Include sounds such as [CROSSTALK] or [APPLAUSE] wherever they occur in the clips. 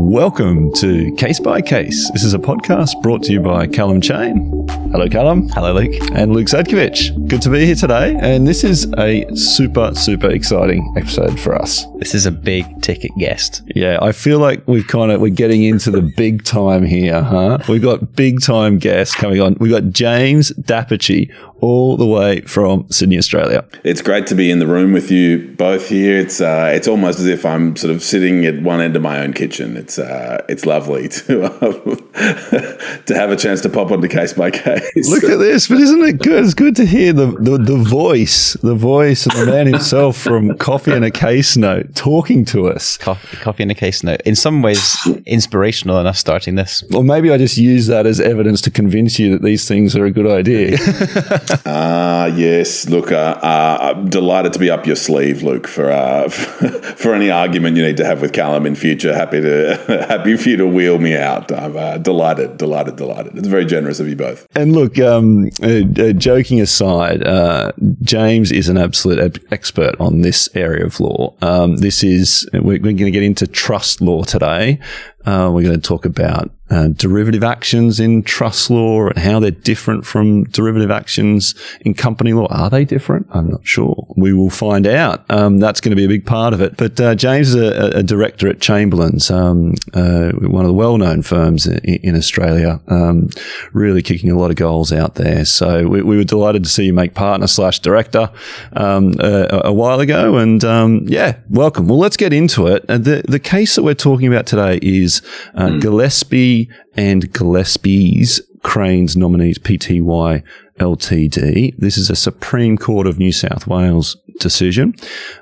Welcome to Case by Case. This is a podcast brought to you by Callum Chain. Hello, Callum. Hello, Luke. And Luke Zadkovich. Good to be here today. And this is a super, super exciting episode for us. This is a big ticket guest. Yeah, I feel like we've kind of, we're getting into the big time here, huh? We've got big time guests coming on. We've got James d'Apice all the way from Sydney, Australia. It's great to be in the room with you both here. It's uh, it's almost as if I'm sort of sitting at one end of my own kitchen. It's uh, it's lovely to uh, [LAUGHS] to have a chance to pop onto case by case. Look at this, but isn't it good? It's good to hear the, the, the voice, the voice of the man himself from Coffee and a Case Note talking to us. Coffee, coffee and a case note. In some ways, inspirational in us starting this. Or maybe I just use that as evidence to convince you that these things are a good idea. [LAUGHS] [LAUGHS] Ah, yes. Look, uh, uh, I'm delighted to be up your sleeve, Luke, for uh, [LAUGHS] for any argument you need to have with Callum in future. Happy to [LAUGHS] happy for you to wheel me out. I'm uh, delighted, delighted, delighted. It's very generous of you both. And look, um, uh, uh, joking aside, uh, James is an absolute expert on this area of law. Um, this is we're, we're going to get into trust law today. Uh, we're going to talk about uh, derivative actions in trust law and how they're different from derivative actions in company law. Are they different? I'm not sure. We will find out. Um, that's going to be a big part of it. But uh, James is a, a director at Chamberlain's, um, uh, one of the well-known firms in, in Australia, um, really kicking a lot of goals out there. So we, we were delighted to see you make partner slash director um, a, a while ago. And um, yeah, welcome. Well, let's get into it. Uh, the the case that we're talking about today is uh, Gillespie and Gillespie's Cranes Nominees Pty Ltd. This is a Supreme Court of New South Wales decision.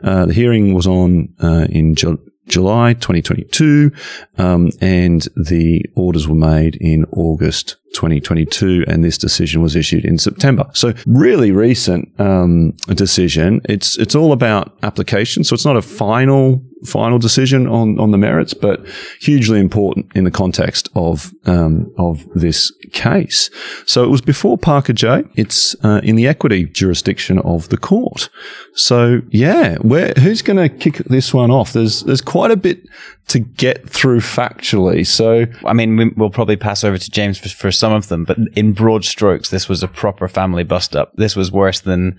Uh, the hearing was on uh, in Ju- July 2022, um, and the orders were made in August 2022, and this decision was issued in September. So really recent um, decision. It's it's all about application, so it's not a final final decision on on the merits, but hugely important in the context of um, of this case. So it was before Parker J. It's uh, in the equity jurisdiction of the court. So yeah, who's going to kick this one off? There's there's quite a bit to get through factually. So I mean, we, we'll probably pass over to James for, for some of them, but in broad strokes, this was a proper family bust up. This was worse than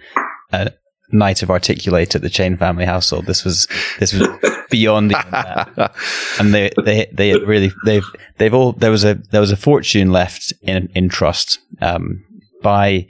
a night of articulate at the Chain family household. This was this was [LAUGHS] beyond even that. [LAUGHS] And they they they really they've they've all there was a there was a fortune left in in trust um, by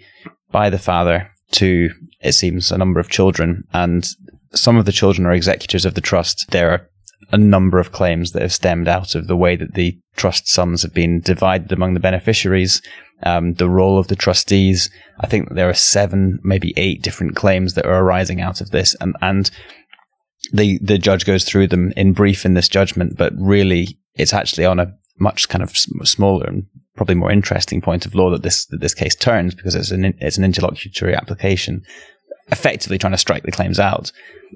by the father to it seems a number of children and some of the children are executors of the trust. There are a number of claims that have stemmed out of the way that the trust sums have been divided among the beneficiaries, um, the role of the trustees. I think there are seven, maybe eight different claims that are arising out of this, and and the the judge goes through them in brief in this judgment, but really it's actually on a much kind of smaller and probably more interesting point of law that this that this case turns because it's an it's an interlocutory application, effectively trying to strike the claims out.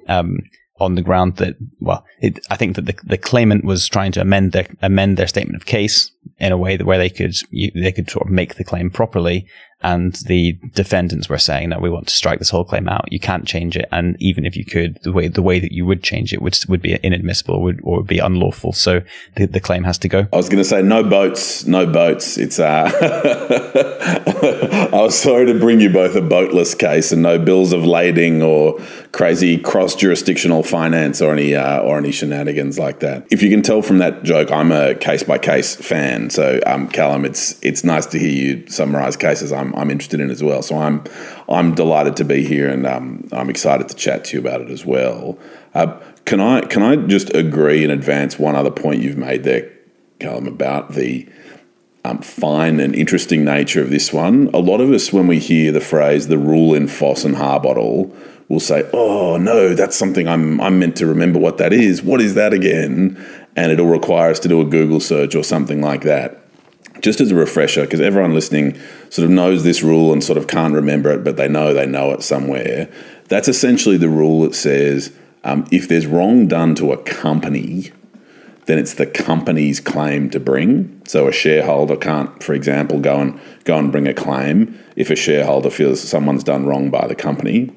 Um, on the ground that, well, it, I think that the, the claimant was trying to amend their amend their statement of case in a way that where they could you, they could sort of make the claim properly, and the defendants were saying that we want to strike this whole claim out. You can't change it, and even if you could, the way the way that you would change it would would be inadmissible would, or would be unlawful. So the, the claim has to go. I was going to say no boats, no boats. It's uh, [LAUGHS] I was sorry to bring you both a boatless case and no bills of lading or crazy cross jurisdictional finance or any uh, or any shenanigans like that. If you can tell from that joke, I'm a case by case fan. So um, Callum, it's it's nice to hear you summarize cases I'm I'm interested in as well. So I'm I'm delighted to be here and um, I'm excited to chat to you about it as well. Uh, can I can I just agree in advance one other point you've made there, Callum, about the um, fine and interesting nature of this one. A lot of us, when we hear the phrase "the rule in Foss and Harbottle," will say, "Oh no, that's something I'm I'm meant to remember what that is. What is that again?" And it'll require us to do a Google search or something like that. Just as a refresher, because everyone listening sort of knows this rule and sort of can't remember it, but they know they know it somewhere. That's essentially the rule that says um, if there's wrong done to a company, then it's the company's claim to bring. So a shareholder can't, for example, go and go and bring a claim if a shareholder feels someone's done wrong by the company.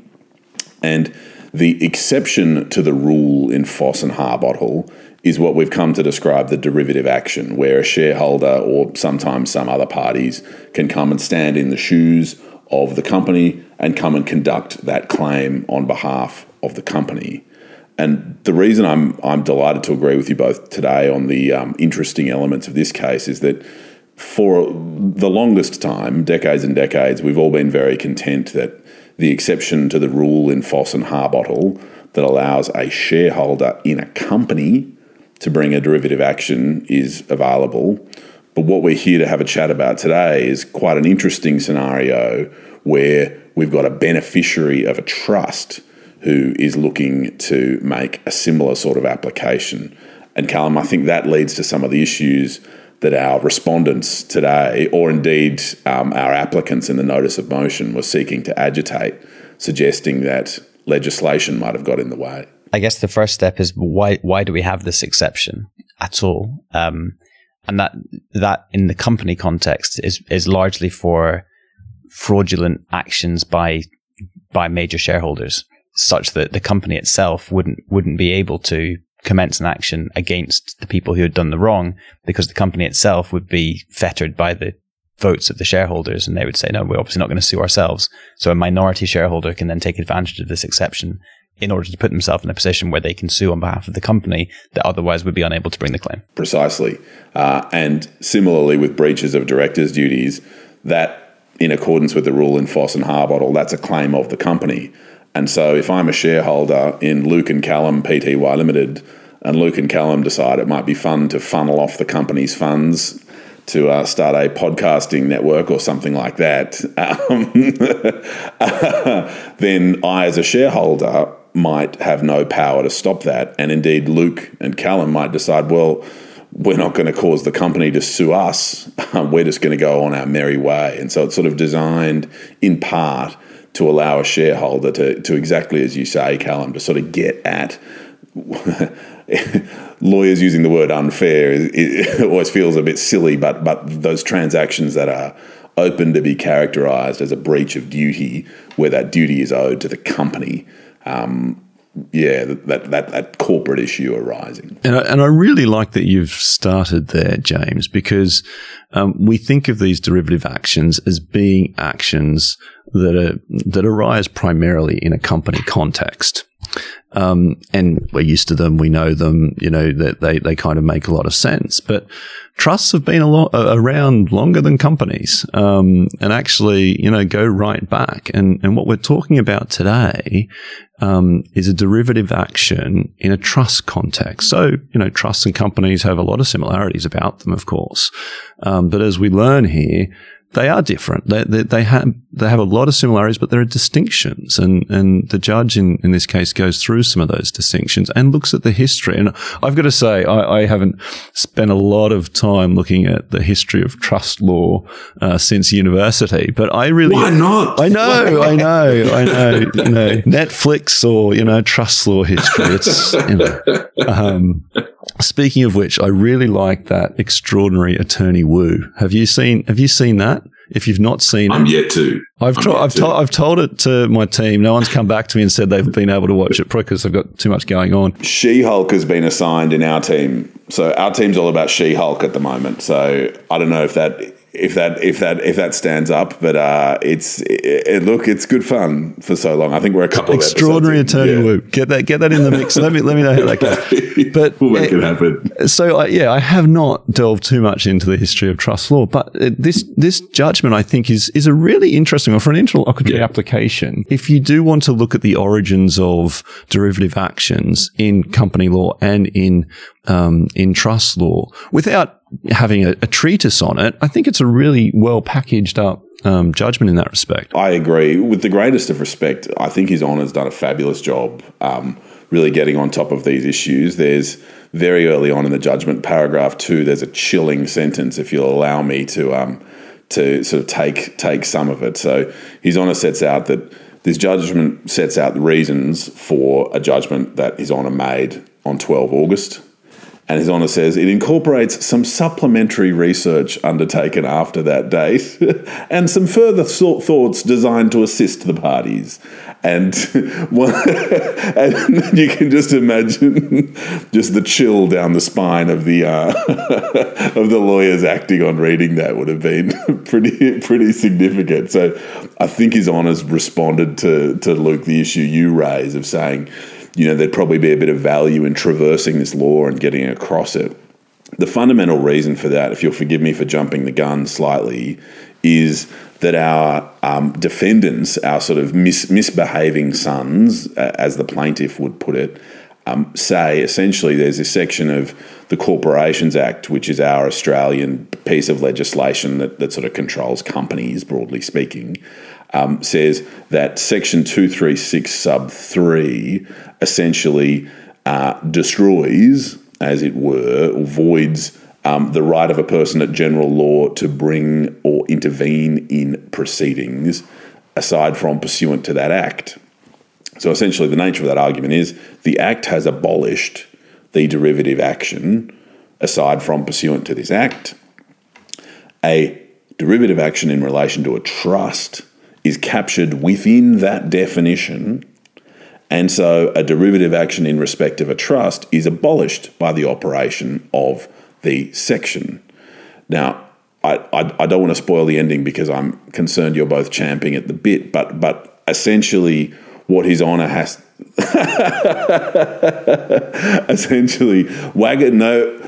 And the exception to the rule in Foss and Harbottle is what we've come to describe the derivative action, where a shareholder or sometimes some other parties can come and stand in the shoes of the company and come and conduct that claim on behalf of the company. And the reason I'm I'm delighted to agree with you both today on the um, interesting elements of this case is that for the longest time, decades and decades, we've all been very content that the exception to the rule in Foss and Harbottle that allows a shareholder in a company to bring a derivative action is available. But what we're here to have a chat about today is quite an interesting scenario where we've got a beneficiary of a trust who is looking to make a similar sort of application. And Callum, I think that leads to some of the issues that our respondents today, or indeed um, our applicants in the notice of motion, were seeking to agitate, suggesting that legislation might have got in the way. I guess the first step is why why do we have this exception at all? Um, and that that in the company context is is largely for fraudulent actions by by major shareholders, such that the company itself wouldn't wouldn't be able to commence an action against the people who had done the wrong because the company itself would be fettered by the votes of the shareholders and they would say, no, we're obviously not going to sue ourselves. So a minority shareholder can then take advantage of this exception in order to put themselves in a position where they can sue on behalf of the company that otherwise would be unable to bring the claim. Precisely. Uh, and similarly with breaches of directors' duties, that in accordance with the rule in Foss and Harbottle, that's a claim of the company. And so if I'm a shareholder in Luke and Callum Pty Limited, and Luke and Callum decide it might be fun to funnel off the company's funds to uh, start a podcasting network or something like that, um, [LAUGHS] then I, as a shareholder, might have no power to stop that. And indeed, Luke and Callum might decide, well, we're not going to cause the company to sue us. [LAUGHS] we're just going to go on our merry way. And so it's sort of designed in part to allow a shareholder to, to exactly as you say, Callum, to sort of get at [LAUGHS] lawyers using the word unfair it always feels a bit silly, but but those transactions that are open to be characterised as a breach of duty, where that duty is owed to the company. Um, yeah, that, that that corporate issue arising. And I, and I really like that you've started there, James, because um, we think of these derivative actions as being actions that are that arise primarily in a company context. Um, and we're used to them. We know them. You know that they, they kind of make a lot of sense. But trusts have been a lot, around longer than companies, um, and actually, you know, go right back. And and what we're talking about today um, is a derivative action in a trust context. So you know, trusts and companies have a lot of similarities about them, of course. Um, but as we learn here they are different. They, they, they, have they have a lot of similarities, but there are distinctions. And, and the judge in, in this case goes through some of those distinctions and looks at the history. And I've got to say, I, I haven't spent a lot of time looking at the history of trust law uh, since university, but I really. Why not? I know, [LAUGHS] I know, I know. [LAUGHS] You know, Netflix or, you know, trust law history. It's, you know, um, Speaking of which, I really like that extraordinary attorney Woo. Have you seen? Have you seen that? If you've not seen I'm it, yet to. I've, to- I've, to. I've told it to my team. No one's come back to me and said they've been able to watch it because they've got too much going on. She Hulk has been assigned in our team. So our team's all about She Hulk at the moment. So I don't know if that if that if that if that stands up. But uh, it's it, it, look, it's good fun for so long. I think we're a couple extraordinary of extraordinary attorney yeah. Get that get that in the mix. let me let me know how that goes. [LAUGHS] But we'll make it, it happen. So uh, yeah, I have not delved too much into the history of trust law, but this this judgment I think is is a really interesting one for an interlocutory yeah. application. If you do want to look at the origins of derivative actions in company law and in um, in trust law without having a, a, treatise on it. I think it's a really well packaged up um, judgment in that respect. I agree. With the greatest of respect, I think His Honour's done a fabulous job um, really getting on top of these issues. There's very early on in the judgment, paragraph two, there's a chilling sentence, if you'll allow me to. Um, to sort of take take some of it. So His Honour sets out that this judgment sets out the reasons for a judgment that His Honour made on 12 August And His Honour says it incorporates some supplementary research undertaken after that date [LAUGHS] and some further thoughts designed to assist the parties. And, [LAUGHS] one, [LAUGHS] and you can just imagine just the chill down the spine of the uh, of the lawyers acting on reading that would have been pretty pretty significant. So I think His Honour's responded to to Luke the issue you raise of saying you know, there'd probably be a bit of value in traversing this law and getting across it. The fundamental reason for that, if you'll forgive me for jumping the gun slightly, is that our um, defendants, our sort of mis- misbehaving sons, uh, as the plaintiff would put it, um, say essentially there's a section of the Corporations Act, which is our Australian piece of legislation that, that sort of controls companies, broadly speaking, um, says that Section 236 sub 3 essentially uh, destroys, as it were, voids um, the right of a person at general law to bring or intervene in proceedings aside from pursuant to that act. So essentially, the nature of that argument is the act has abolished the derivative action aside from pursuant to this act. A derivative action in relation to a trust is captured within that definition and so a derivative action in respect of a trust is abolished by the operation of the section. Now, I, I, I, don't want to spoil the ending because I'm concerned you're both champing at the bit, but but essentially what his honour has [LAUGHS] essentially Wagga no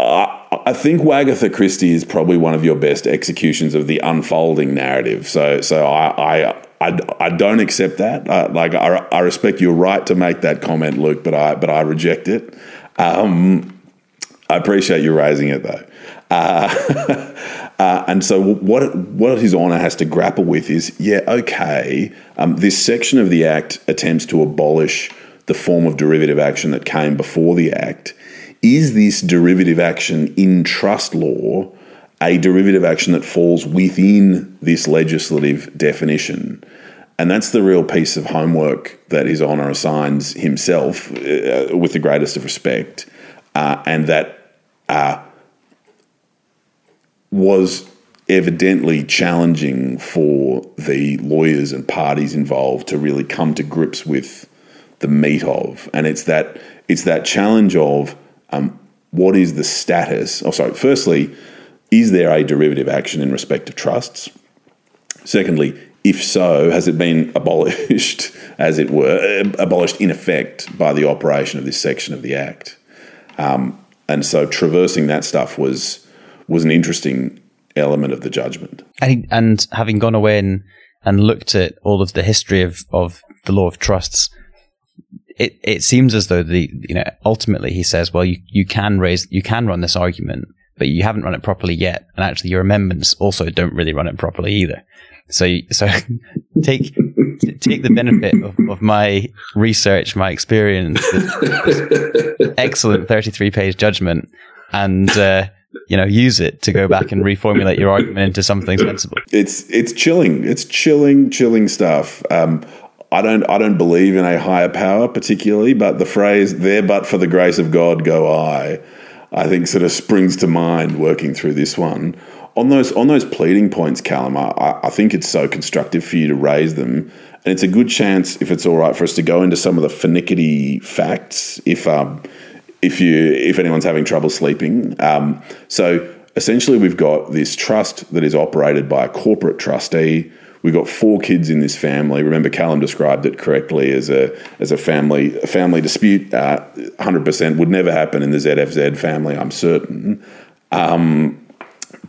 I, I think Wagatha Christie is probably one of your best executions of the unfolding narrative. So so I, I I, I don't accept that. Uh, like I, I respect your right to make that comment, Luke, but I but I reject it. Um, I appreciate you raising it though. Uh, [LAUGHS] uh, and so what what His Honour has to grapple with is, yeah, okay, um, this section of the Act attempts to abolish the form of derivative action that came before the Act. Is this derivative action in trust law a derivative action that falls within this legislative definition. And that's the real piece of homework that His Honour assigns himself uh, with the greatest of respect, uh, and that uh, was evidently challenging for the lawyers and parties involved to really come to grips with the meat of. And it's that it's that challenge of um, what is the status? Oh, sorry. Firstly, is there a derivative action in respect of trusts? Secondly, if so, has it been abolished, [LAUGHS] as it were, abolished in effect by the operation of this section of the Act? Um, and so traversing that stuff was was an interesting element of the judgment. And, and having gone away and, and looked at all of the history of, of the law of trusts, it, it seems as though the you know ultimately he says, well, you, you can raise you can run this argument but you haven't run it properly yet. And actually, your amendments also don't really run it properly either. So, so [LAUGHS] take take the benefit of, of my research, my experience, excellent thirty-three page judgment, and uh, you know use it to go back and reformulate your argument into something sensible. It's it's chilling. It's chilling, chilling stuff. Um, I don't I don't believe in a higher power particularly, but the phrase "there but for the grace of God go I." I think sort of springs to mind working through this one. On those on those pleading points, Callum, I, I think it's so constructive for you to raise them, and it's a good chance, if it's all right, for us to go into some of the finicky facts. If um, if you if anyone's having trouble sleeping, um, so essentially we've got this trust that is operated by a corporate trustee We've got four kids in this family. Remember, Callum described it correctly as a as a family a family dispute. Uh, hundred uh, percent would never happen in the ZFZ family. I'm certain. Um,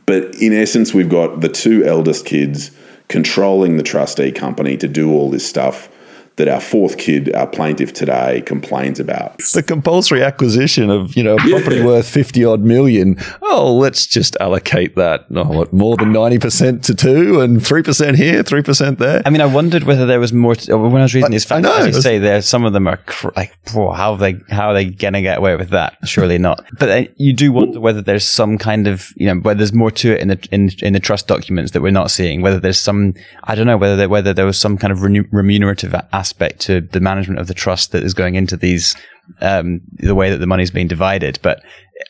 but in essence, we've got the two eldest kids controlling the trustee company to do all this stuff that our fourth kid, our plaintiff today, complains about. The compulsory acquisition of, you know, property yeah. worth 50 odd million. Oh, let's just allocate that, oh, what, more than 90% to two and 3% here, 3% there. I mean, I wondered whether there was more, to, when I was reading these facts, as you say, there, some of them are cr- like, oh, how are they, how are they going to get away with that? Surely not. But uh, you do wonder whether there's some kind of, you know, whether there's more to it in the, in, in the trust documents that we're not seeing, whether there's some, I don't know, whether there, whether there was some kind of remunerative aspect to the management of the trust that is going into these, um, the way that the money is being divided. But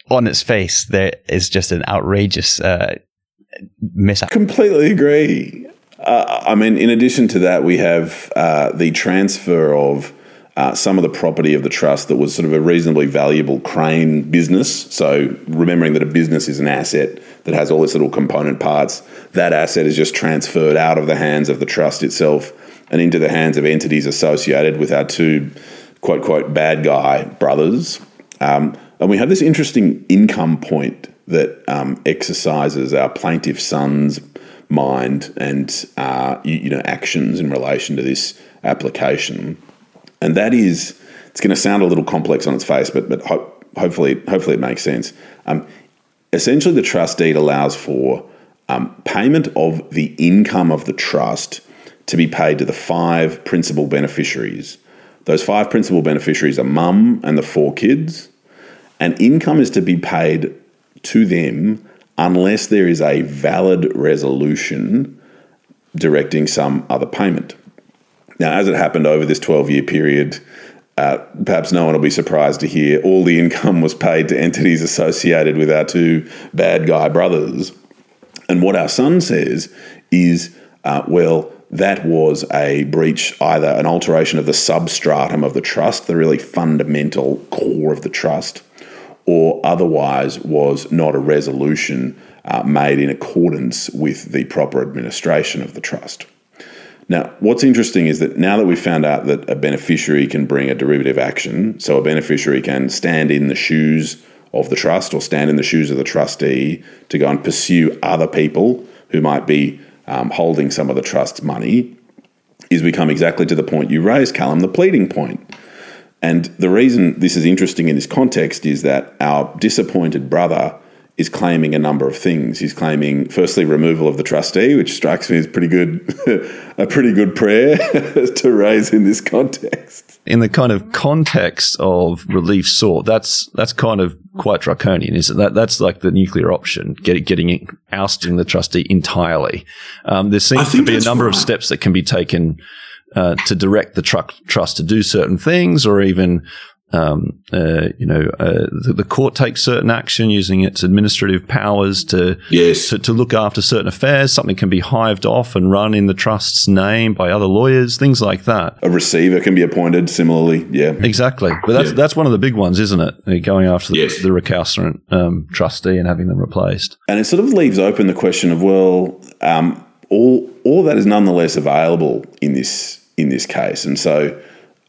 on its face, there is just an outrageous uh, mishap. Completely agree. Uh, I mean, in addition to that, we have uh, the transfer of uh, some of the property of the trust that was sort of a reasonably valuable crane business. So, remembering that a business is an asset that has all its little component parts, that asset is just transferred out of the hands of the trust itself and into the hands of entities associated with our two quote, quote, bad guy brothers. Um, and we have this interesting income point that um, exercises our plaintiff son's mind and uh, you, you know actions in relation to this application and that is it's going to sound a little complex on its face, but but ho- hopefully hopefully it makes sense. Um, essentially, the trust deed allows for um, payment of the income of the trust to be paid to the five principal beneficiaries. Those five principal beneficiaries are mum and the four kids, and income is to be paid to them unless there is a valid resolution directing some other payment. Now, as it happened over this 12 year period, uh, perhaps no one will be surprised to hear all the income was paid to entities associated with our two bad guy brothers. And what our son says is, uh, well, that was a breach, either an alteration of the substratum of the trust, the really fundamental core of the trust, or otherwise was not a resolution uh, made in accordance with the proper administration of the trust. Now, what's interesting is that now that we've found out that a beneficiary can bring a derivative action, so a beneficiary can stand in the shoes of the trust or stand in the shoes of the trustee to go and pursue other people who might be um, holding some of the trust's money, is we come exactly to the point you raised, Callum, the pleading point. And the reason this is interesting in this context is that our disappointed brother is claiming a number of things. He's claiming, firstly, removal of the trustee, which strikes me as pretty good, [LAUGHS] a pretty good prayer [LAUGHS] to raise in this context. In the kind of context of relief sought, that's that's kind of quite draconian, isn't that? That's like the nuclear option, getting getting ousting the trustee entirely. Um, there seems to be a number right. of steps that can be taken. Uh, to direct the tr- trust to do certain things, or even um, uh, you know, uh, the, the, court takes certain action using its administrative powers to, yes. to, to look after certain affairs. Something can be hived off and run in the trust's name by other lawyers, things like that. A receiver can be appointed similarly. Yeah, exactly. But that's yeah. that's one of the big ones, isn't it? Going after the, yes. the recalcitrant um, trustee and having them replaced. And it sort of leaves open the question of well, um, all all that is nonetheless available in this in this case, and so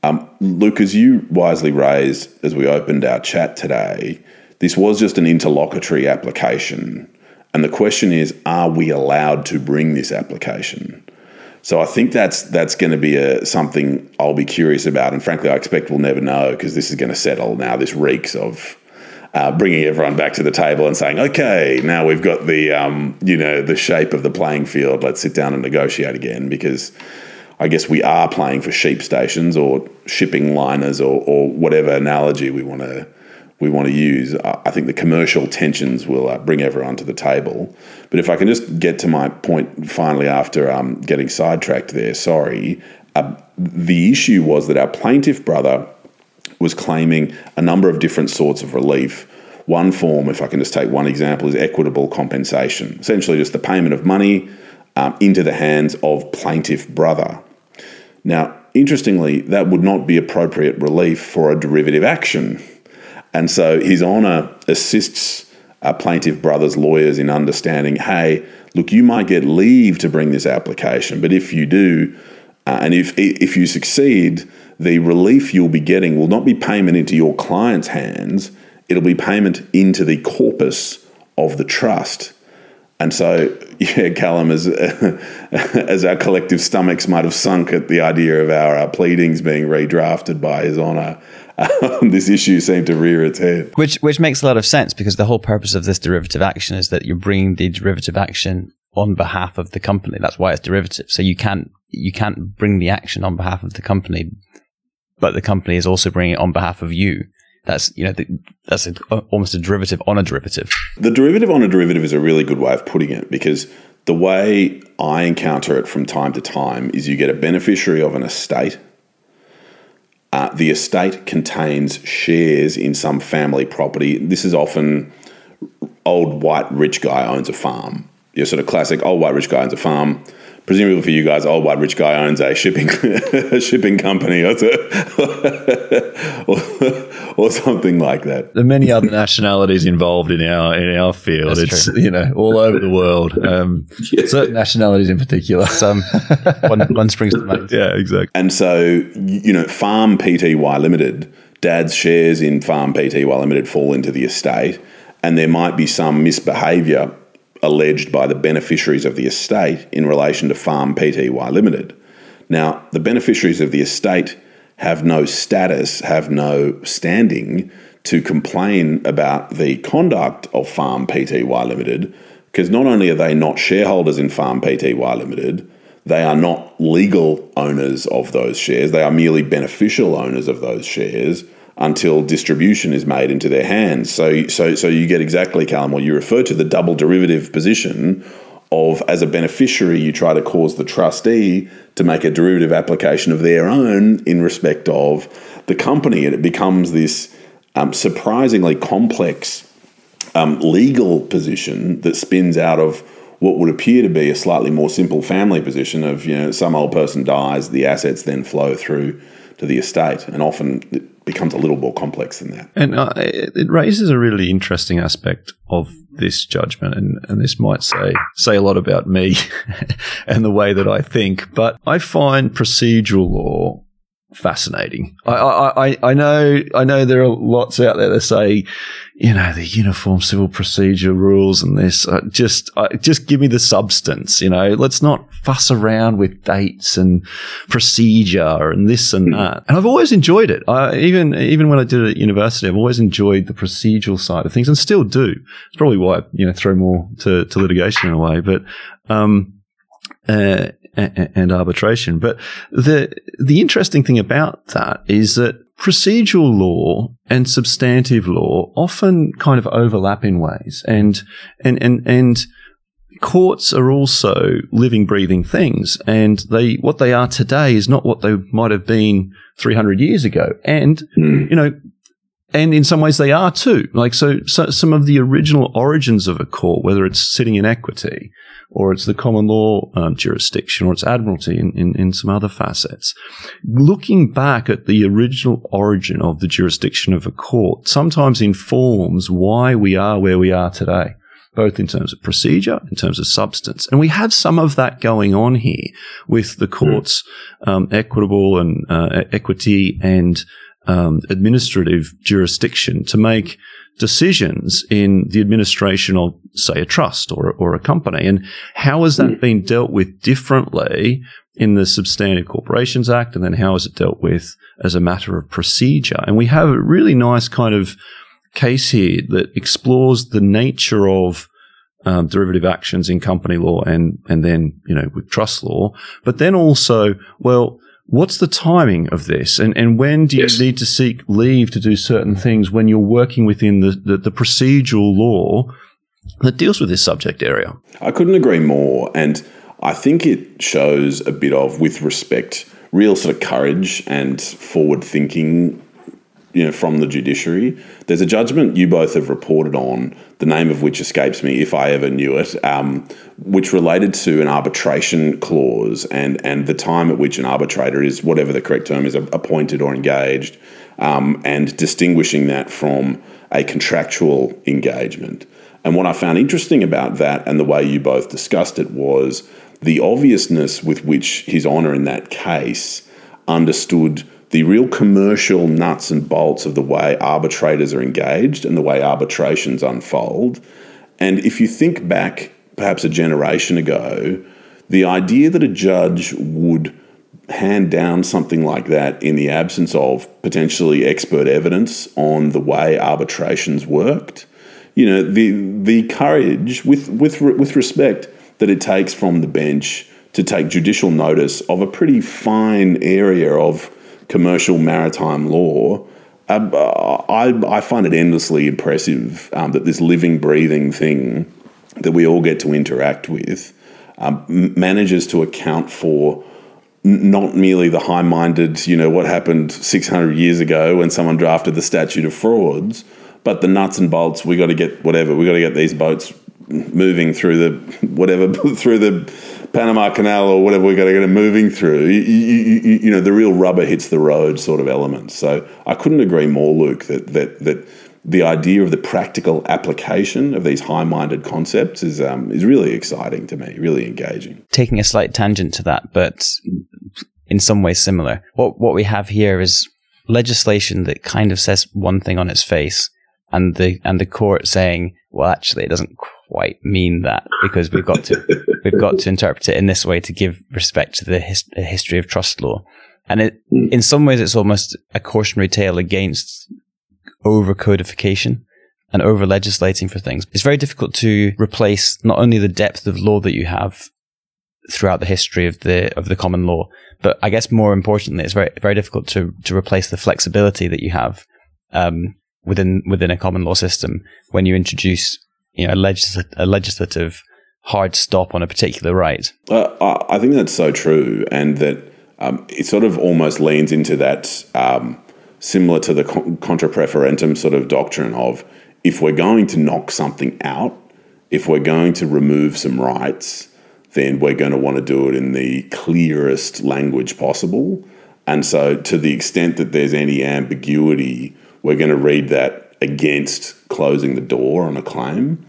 um, Luke, as you wisely raised as we opened our chat today, this was just an interlocutory application. And the question is, are we allowed to bring this application? So I think that's that's going to be a, something I'll be curious about, and frankly, I expect we'll never know because this is going to settle now. This reeks of uh, bringing everyone back to the table and saying, "Okay, now we've got the um, you know the shape of the playing field. Let's sit down and negotiate again." Because I guess we are playing for sheep stations or shipping liners or, or whatever analogy we want to we want to use. I think the commercial tensions will uh, bring everyone to the table. But if I can just get to my point finally after um, getting sidetracked there, sorry. Uh, the issue was that our plaintiff brother was claiming a number of different sorts of relief. One form, if I can just take one example, is equitable compensation, essentially just the payment of money um, into the hands of plaintiff brother. Now, interestingly, that would not be appropriate relief for a derivative action. And so His Honour assists our plaintiff brothers' lawyers in understanding hey, look, you might get leave to bring this application, but if you do, uh, and if, if you succeed, the relief you'll be getting will not be payment into your client's hands, it'll be payment into the corpus of the trust. And so, yeah, Callum, as, [LAUGHS] as our collective stomachs might have sunk at the idea of our, our pleadings being redrafted by His Honour, um, this issue seemed to rear its head. Which, which makes a lot of sense because the whole purpose of this derivative action is that you're bringing the derivative action on behalf of the company. That's why it's derivative. So you can't you can't bring the action on behalf of the company, but the company is also bringing it on behalf of you. That's you know the, that's a, almost a derivative on a derivative. The derivative on a derivative is a really good way of putting it because the way I encounter it from time to time is you get a beneficiary of an estate uh, the estate contains shares in some family property. This is often old white rich guy owns a farm. Your sort of classic old white rich guy owns a farm. Presumably for you guys, old white rich guy owns a shipping a [LAUGHS] shipping company or, or, [LAUGHS] or, something like that. There are many other nationalities involved in our in our field. That's it's true. you know all over the world. Um, [LAUGHS] yeah. Certain nationalities in particular. Some one, one springs to mind. Yeah, exactly. And so you know, Farm Pty Limited, Dad's shares in Farm Pty Limited fall into the estate and there might be some misbehaviour alleged by the beneficiaries of the estate in relation to Farm Pty Limited. Now, the beneficiaries of the estate have no status, have no standing to complain about the conduct of Farm Pty Limited, because not only are they not shareholders in Farm Pty Limited, they are not legal owners of those shares, they are merely beneficial owners of those shares until distribution is made into their hands. So, so, so you get exactly, Callum, what you refer to the double derivative position of as a beneficiary, you try to cause the trustee to make a derivative application of their own in respect of the company, and it becomes this um, surprisingly complex um, legal position that spins out of what would appear to be a slightly more simple family position of you know some old person dies, the assets then flow through to the estate, and often becomes a little more complex than that. And uh, it raises a really interesting aspect of this judgment, and, and this might say say a lot about me [LAUGHS] and the way that I think. But I find procedural law fascinating. I, I, I know I know there are lots out there that say, you know, the uniform civil procedure rules and this. Uh, just uh, just give me the substance. You know, let's not fuss around with dates and procedure and this and hmm. that. And I've always enjoyed it. I, even even when I did it at university, I've always enjoyed the procedural side of things and still do. It's probably why I, you know throw more to, to litigation in a way, but. Um, uh, and arbitration. But the the interesting thing about that is that procedural law and substantive law often kind of overlap in ways, and and and and courts are also living, breathing things, and they what they are today is not what they might have been 300 years ago. And mm. you know, and in some ways they are too. Like so, so, some of the original origins of a court, whether it's sitting in equity or it's the common law um, jurisdiction or it's admiralty in, in, in, some other facets, looking back at the original origin of the jurisdiction of a court sometimes informs why we are where we are today. Both in terms of procedure, in terms of substance. And we have some of that going on here with the court's um, equitable and uh, equity and um, administrative jurisdiction to make decisions in the administration of, say, a trust or, or a company. And how has that been dealt with differently in the Substantive Corporations Act? And then how is it dealt with as a matter of procedure? And we have a really nice kind of case here that explores the nature of um, derivative actions in company law and and then you know with trust law, but then also well What's the timing of this? And, and when do you yes. need to seek leave to do certain things when you're working within the, the, the procedural law that deals with this subject area? I couldn't agree more. And I think it shows a bit of, with respect, real sort of courage and forward thinking you know, from the judiciary. There's a judgment you both have reported on, the name of which escapes me if I ever knew it, um, which related to an arbitration clause and and the time at which an arbitrator is, whatever the correct term is, appointed or engaged, um, and distinguishing that from a contractual engagement. And what I found interesting about that and the way you both discussed it was the obviousness with which His Honour in that case understood the real commercial nuts and bolts of the way arbitrators are engaged and the way arbitrations unfold. And if you think back perhaps a generation ago, the idea that a judge would hand down something like that in the absence of potentially expert evidence on the way arbitrations worked, you know, the the courage with with with respect that it takes from the bench to take judicial notice of a pretty fine area of commercial maritime law, uh, I, I find it endlessly impressive um, that this living, breathing thing that we all get to interact with um, manages to account for not merely the high-minded, you know, what happened 600 years ago when someone drafted the statute of frauds, but the nuts and bolts. We got to get whatever. We got to get these boats moving through the whatever [LAUGHS] through the Panama Canal or whatever we got to get moving through. You, you, you, you know, the real rubber hits the road sort of element. So I couldn't agree more, Luke, that that that the idea of the practical application of these high-minded concepts is um, is really exciting to me, really engaging. Taking a slight tangent to that, but in some ways similar. What what we have here is legislation that kind of says one thing on its face, and the and the court saying, well, actually, it doesn't quite mean that because we've got to [LAUGHS] we've got to interpret it in this way to give respect to the, his, history of trust law. And it, in some ways, it's almost a cautionary tale against over codification and over legislating for things. It's very difficult to replace not only the depth of law that you have throughout the history of the of the common law, but I guess more importantly, it's very very difficult to to replace the flexibility that you have um, within within a common law system when you introduce you know a, legis- a legislative hard stop on a particular right. Uh, I think that's so true, and that um, it sort of almost leans into that um, similar to the contra proferentem sort of doctrine of if we're going to knock something out, if we're going to remove some rights, then we're going to want to do it in the clearest language possible. And so, to the extent that there's any ambiguity, we're going to read that against closing the door on a claim.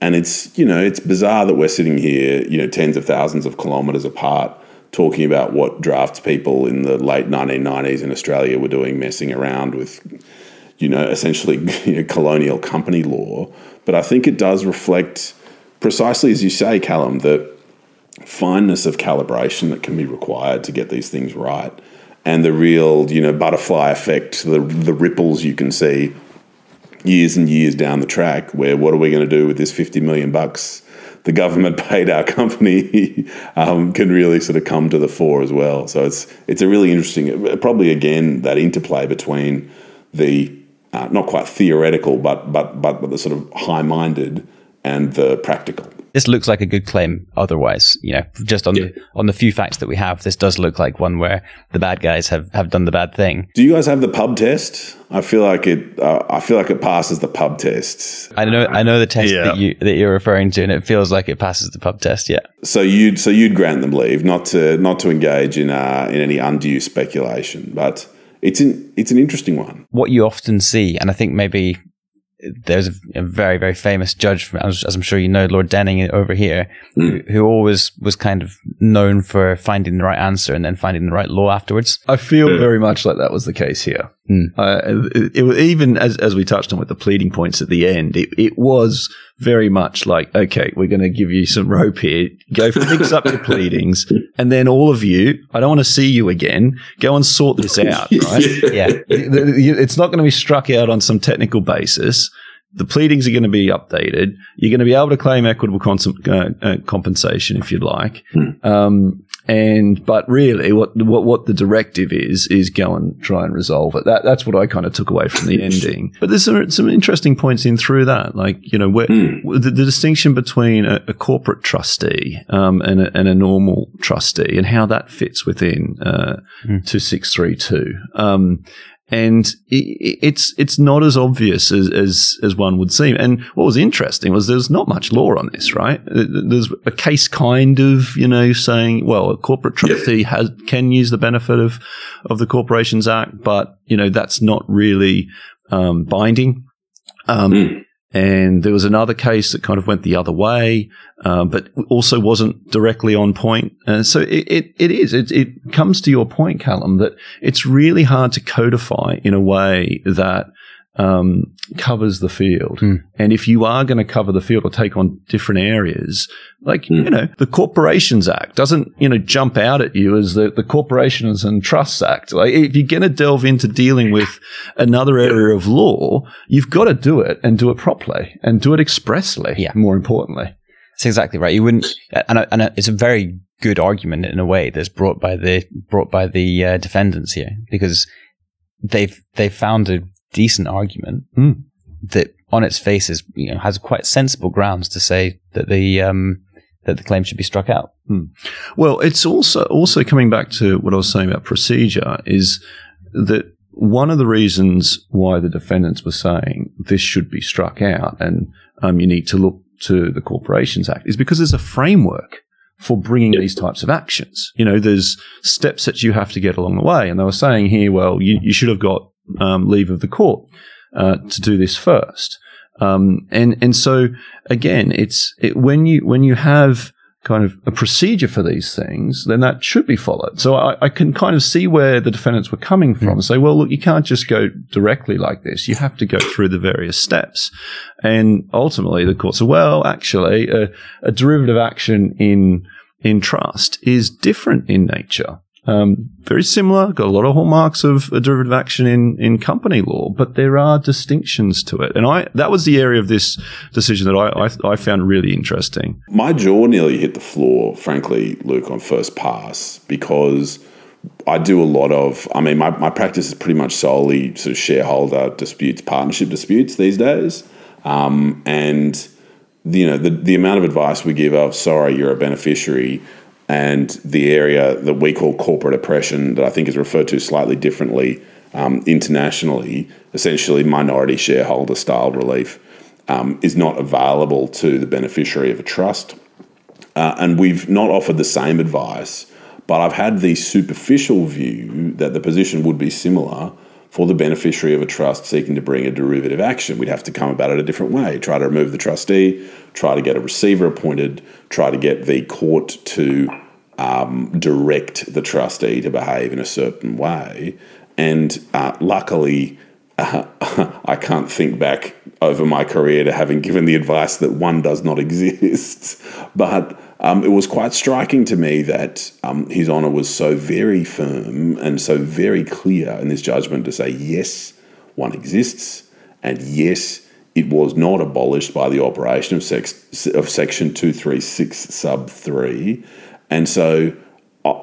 And it's, you know, it's bizarre that we're sitting here, you know, tens of thousands of kilometres apart talking about what drafts people in the late 1990s in Australia were doing, messing around with, you know, essentially [LAUGHS] you know, colonial company law. But I think it does reflect, precisely as you say, Callum, the fineness of calibration that can be required to get these things right. And the real, you know, butterfly effect, the, the ripples you can see years and years down the track, where what are we going to do with this 50 million bucks the government [LAUGHS] paid our company [LAUGHS] um, can really sort of come to the fore as well. So it's it's a really interesting, probably again that interplay between the uh, not quite theoretical, but but but, but the sort of high minded and the practical this looks like a good claim otherwise you know just on yeah. the on the few facts that we have this does look like one where the bad guys have have done the bad thing. Do you guys have the pub test? I feel like it uh, i feel like it passes the pub test. I know i know the test yeah. that you that you're referring to and it feels like it passes the pub test yeah. So you'd so you'd grant them leave not to not to engage in uh in any undue speculation but it's an it's an interesting one. What you often see and i think maybe there's a, a, very very famous judge, as, as, I'm sure you know, Lord Denning over here, mm. who, who, always was kind of known for finding the right answer and then finding the right law afterwards. I feel mm. very much like that was the case here. Mm. Uh, it, it, even as as we touched on with the pleading points at the end, it, it was very much like, okay, we're going to give you some rope here. Go fix up your pleadings, [LAUGHS] and then all of you, I don't want to see you again. Go and sort this out, [LAUGHS] right? yeah, it's not going to be struck out on some technical basis the pleadings are going to be updated. You're going to be able to claim equitable cons- uh, uh, compensation if you'd like. Hmm. Um, and but really, what what what the directive is is go and try and resolve it. That that's what I kind of took away from the ending. But there's some, some interesting points in through that, like you know, where mm. the, the, distinction between a, a corporate trustee um, and, a, and a normal trustee, and how that fits within uh, mm. two six three two. Um, and it's it's not as obvious as, as, as one would seem. And what was interesting was there's not much law on this, right? There's a case kind of you know saying, well, a corporate trustee has can use the benefit of of the Corporations Act, but you know that's not really um, binding. Um, mm. And there was another case that kind of went the other way, uh, but also wasn't directly on point. So it, it, it is. It, it comes to your point, Callum, that it's really hard to codify in a way that um, covers the field. Mm. And if you are going to cover the field or take on different areas, like, mm. you know, the Corporations Act doesn't, you know, jump out at you as the, the Corporations and Trusts Act. Like, if you're going to delve into dealing with another area of law, you've got to do it and do it properly and do it expressly. Yeah. More importantly. That's exactly right. You wouldn't, and, and it's a very good argument in a way that's brought by the, brought by the uh, defendants here because they've, they've found a decent argument mm. that on its face is, you know, has quite sensible grounds to say that the, um, that the claim should be struck out. Well, it's also also coming back to what I was saying about procedure is that one of the reasons why the defendants were saying this should be struck out and um, you need to look to the Corporations Act is because there's a framework for bringing these types of actions. You know, there's steps that you have to get along the way, and they were saying here, well, you, you should have got um, leave of the court uh, to do this first. Um, and and so again, it's it, when you when you have kind of a procedure for these things, then that should be followed. So I, I can kind of see where the defendants were coming from and say, well, look, you can't just go directly like this. You have to go through the various steps. And ultimately the court said, well, actually, a, a derivative action in, in trust is different in nature. Um, very similar, got a lot of hallmarks of a derivative action in, in company law, but there are distinctions to it. And I, that was the area of this decision that I, I, I found really interesting. My jaw nearly hit the floor, frankly, Luke, on first pass because I do a lot of, I mean, my, my practice is pretty much solely sort of shareholder disputes, partnership disputes these days. Um, and, you know, the, the amount of advice we give of, sorry, you're a beneficiary, and the area that we call corporate oppression, that I think is referred to slightly differently um, internationally, essentially minority shareholder style relief, um, is not available to the beneficiary of a trust. Uh, and we've not offered the same advice, but I've had the superficial view that the position would be similar for the beneficiary of a trust seeking to bring a derivative action. We'd have to come about it a different way, try to remove the trustee, try to get a receiver appointed, try to get the court to um, direct the trustee to behave in a certain way. And uh, luckily, [LAUGHS] I can't think back over my career to having given the advice that one does not [LAUGHS] exist. But um, it was quite striking to me that um, His Honour was so very firm and so very clear in this judgment to say, yes, one exists, and yes, it was not abolished by the operation of, sex, of Section 236, sub 3. And so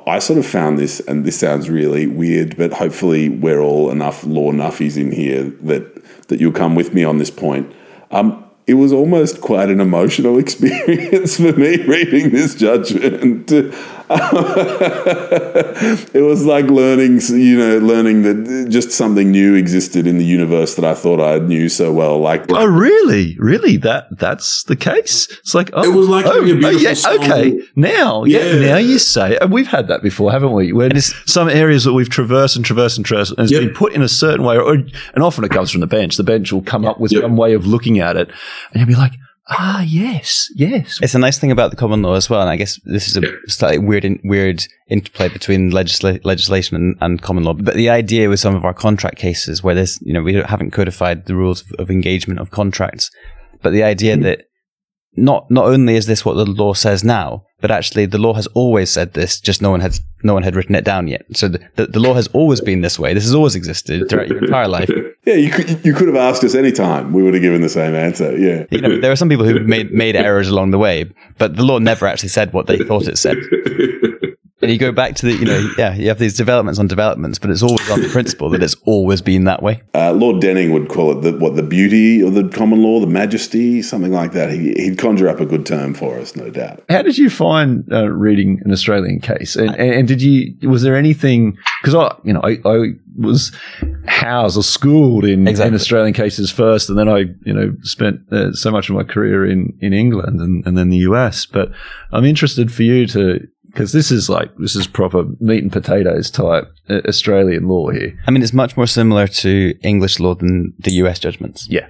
I sort of found this, and this sounds really weird, but hopefully we're all enough law nuffies in here that, that you'll come with me on this point. Um, it was almost quite an emotional [LAUGHS] experience for me reading this judgment. [LAUGHS] it was like learning, you know, learning that uh, just something new existed in the universe that I thought I knew so well. Like, oh, really, really, that that's the case. It's like, oh, it was like oh, a beautiful oh, yeah, song. okay, now, yeah. Yeah. now you say, and we've had that before, haven't we? When some areas that we've traversed and traversed and traversed, and it's Yep. been put in a certain way, or, and often it comes from the bench. The bench will come up with Yep. some way of looking at it, and you'll be like, ah, yes, yes, It's a nice thing about the common law as well, and I guess this is a slightly weird, in, weird interplay between legisla- legislation and, and common law. But the idea with some of our contract cases, where there's, you know, we haven't codified the rules of, of engagement of contracts, but the idea that not not only is this what the law says now, but actually the law has always said this, just no one had no one had written it down yet. So the, the, the law has always been this way. This has always existed throughout your entire life. [LAUGHS] yeah, you could, you could have asked us any time. We would have given the same answer. Yeah. You know, there are some people who made made errors along the way, but the law never actually said what they thought it said. [LAUGHS] And you go back to the, you know, yeah, you have these developments on developments, but it's always on the principle that it's always been that way. Uh, Lord Denning would call it the, what the beauty of the common law, the majesty, something like that. He, he'd conjure up a good term for us, no doubt. How did you find uh, reading an Australian case? And, and, and did you was there anything? Because I, you know, I, I was housed or schooled in, in Australian cases first, and then I, you know, spent uh, so much of my career in in England and, and then the US. But I'm interested for you to because this is like this is proper meat and potatoes type uh, Australian law here. I mean, it's much more similar to English law than the US judgments. Yeah.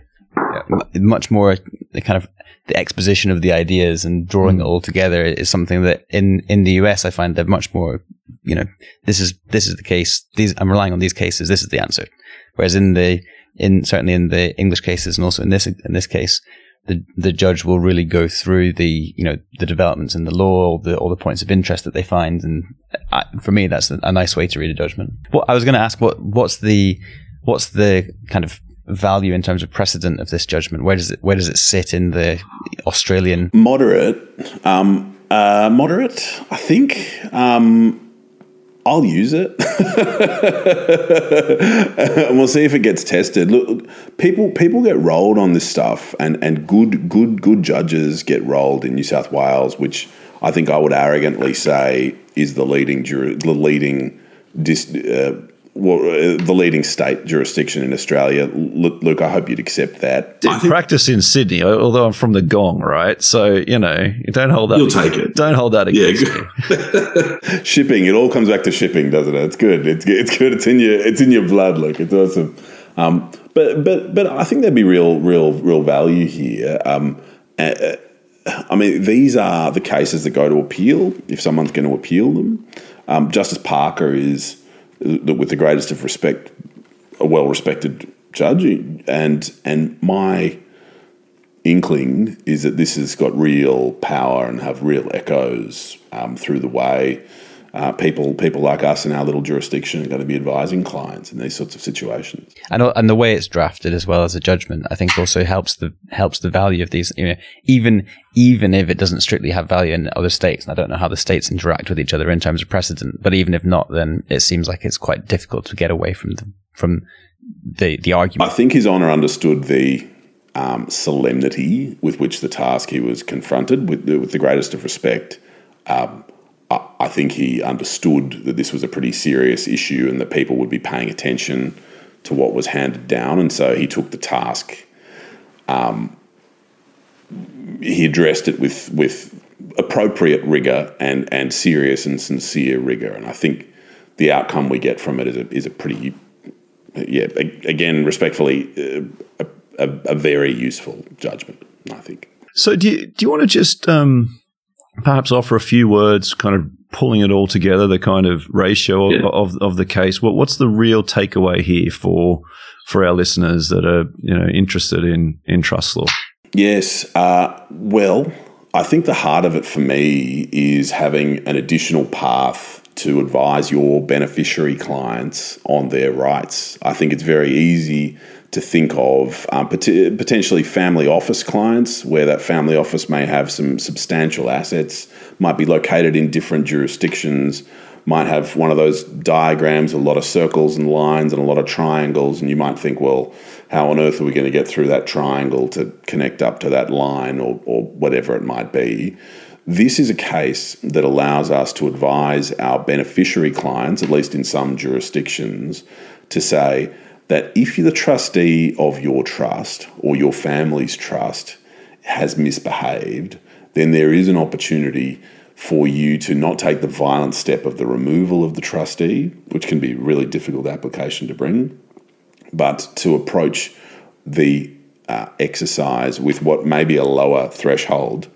M- Much more the kind of the exposition of the ideas and drawing it all together is something that in, in the US I find they're much more, you know, this is this is the case. These I'm relying on these cases. This is the answer. Whereas in the in certainly in the English cases and also in this in this case, the the judge will really go through the you know the developments in the law, all the all the points of interest that they find, and I, for me that's a, a nice way to read a judgment. What I was going to ask, what what's the what's the kind of value in terms of precedent of this judgment? Where does it where does it sit in the Australian? Moderate, um, uh, moderate, I think. Um, I'll use it, [LAUGHS] and we'll see if it gets tested. Look, people people get rolled on this stuff, and and good good good judges get rolled in New South Wales, which I think I would arrogantly say is the leading jur- the leading dis- uh, well, uh, the leading state jurisdiction in Australia. Lu- Luke, I hope you'd accept that. Did practice in Sydney, although I'm from the Gong, right? So you know, don't hold that. You'll take it. Don't hold that against good. me. [LAUGHS] shipping. It all comes back to shipping, doesn't it? It's good. It's good. It's good. It's in your. It's in your blood. Look, it's awesome. Um, but but but I think there'd be real real real value here. Um, uh, I mean, these are the cases that go to appeal. If someone's going to appeal them, um, Justice Parker is, with the greatest of respect, a well respected judge, and and my inkling is that this has got real power and have real echoes um, through the way uh, people people like us in our little jurisdiction are going to be advising clients in these sorts of situations. And and the way it's drafted as well as a judgment, I think also helps the helps the value of these. You know, even even if it doesn't strictly have value in other states, and I don't know how the states interact with each other in terms of precedent, but even if not, then it seems like it's quite difficult to get away from the from the the argument. I think His Honour understood the um, solemnity with which the task he was confronted with, the, with the greatest of respect. Um, I, think he understood that this was a pretty serious issue and that people would be paying attention to what was handed down, and so he took the task. Um, he addressed it with with appropriate rigor and and serious and sincere rigor, and I think the outcome we get from it is a, is a pretty yeah, again, respectfully, uh, a, a, a very useful judgment, I think. So do you, do you want to just um, perhaps offer a few words, kind of pulling it all together, the kind of ratio Yeah. of, of the case? What, what's the real takeaway here for for our listeners that are you know interested in in trust law? Yes. Uh, well, I think the heart of it for me is having an additional path to advise your beneficiary clients on their rights. I think it's very easy to think of um, pot- potentially family office clients where that family office may have some substantial assets, might be located in different jurisdictions, might have one of those diagrams, a lot of circles and lines and a lot of triangles, and you might think, well, how on earth are we going to get through that triangle to connect up to that line or, or whatever it might be? This is a case that allows us to advise our beneficiary clients, at least in some jurisdictions, to say that if the trustee of your trust or your family's trust has misbehaved, then there is an opportunity for you to not take the violent step of the removal of the trustee, which can be a really difficult application to bring, but to approach the uh, exercise with what may be a lower threshold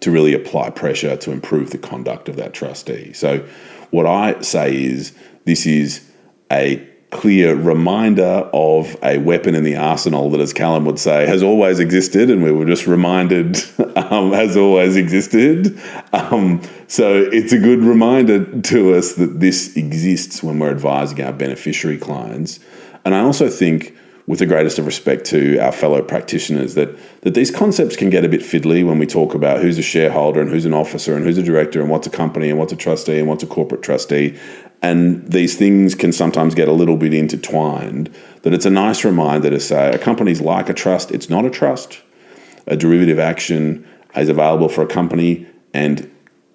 to really apply pressure to improve the conduct of that trustee. So, what I say is this is a clear reminder of a weapon in the arsenal that, as Callum would say, has always existed, and we were just reminded [LAUGHS] um, has always existed. Um, so, it's a good reminder to us that this exists when we're advising our beneficiary clients. And I also think with the greatest of respect to our fellow practitioners that that these concepts can get a bit fiddly when we talk about who's a shareholder and who's an officer and who's a director and what's a company and what's a trustee and what's a corporate trustee and these things can sometimes get a little bit intertwined that it's a nice reminder to say a company's like a trust it's not a trust a derivative action is available for a company and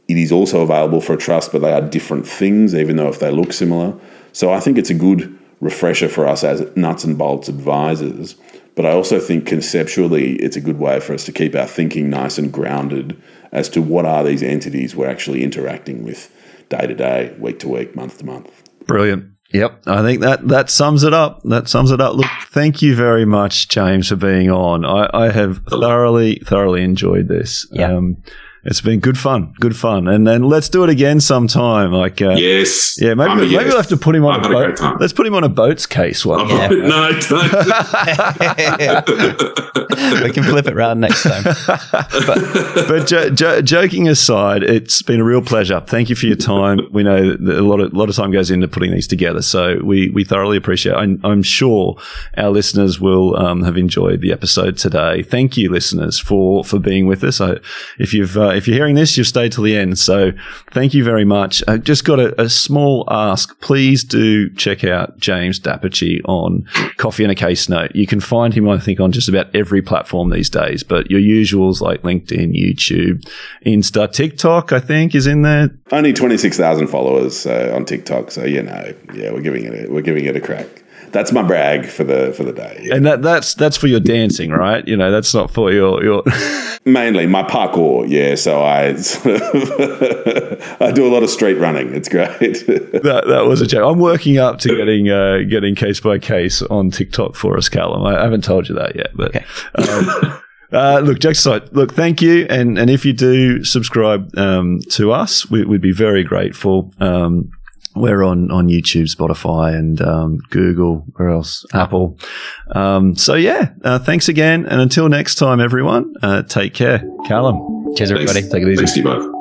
it is also available for a trust, but they are different things, even though if they look similar. So I think it's a good refresher for us as nuts and bolts advisors. But I also think conceptually, it's a good way for us to keep our thinking nice and grounded as to what are these entities we're actually interacting with day to day, week to week, month to month. Brilliant. Yep, I think that that sums it up. That sums it up. Look, thank you very much, James, for being on. I, I have thoroughly, thoroughly enjoyed this. Yeah. Um, it's been good fun, good fun, and then let's do it again sometime. Like, uh, Yes. yeah, maybe I'm maybe yes. we'll have to put him on I've a had a boat. Let's put him on a boats case one. Yeah. [LAUGHS] no, don't. [LAUGHS] we can flip it around next time. but jo- jo- joking aside, it's been a real pleasure. Thank you for your time. We know that a lot of lot of time goes into putting these together, so we we thoroughly appreciate. it. I'm, I'm sure our listeners will um, have enjoyed the episode today. Thank you, listeners, for for being with us. I, if you've uh, uh, if you're hearing this, you've stayed till the end. So thank you very much. I just got a, a small ask. Please do check out James d'Apice on Coffee and a Case Note. You can find him, I think, on just about every platform these days. But your usuals like LinkedIn, YouTube, Insta, TikTok, I think, is in there. Only twenty six thousand followers uh, on TikTok, so you know, yeah, we're giving it a, we're giving it a crack. That's my brag for the for the day. yeah. And that, that's that's for your dancing, right? You know, that's not for your your. [LAUGHS] Mainly my parkour, yeah. So I [LAUGHS] I do a lot of street running. It's great. [LAUGHS] that, that was a joke. I'm working up to getting uh, getting case by case on TikTok for us, Callum. I haven't told you that yet, but Okay. um, uh, look, jokes aside, look, thank you, and and if you do subscribe um, to us, we, we'd be very grateful. Um, we're on on YouTube, Spotify, and um, Google. Where else? Apple. Um, so yeah, uh, thanks again, and until next time, everyone, uh, take care. Callum, Cheers, Thanks. everybody. take it easy. Thanks, Steve.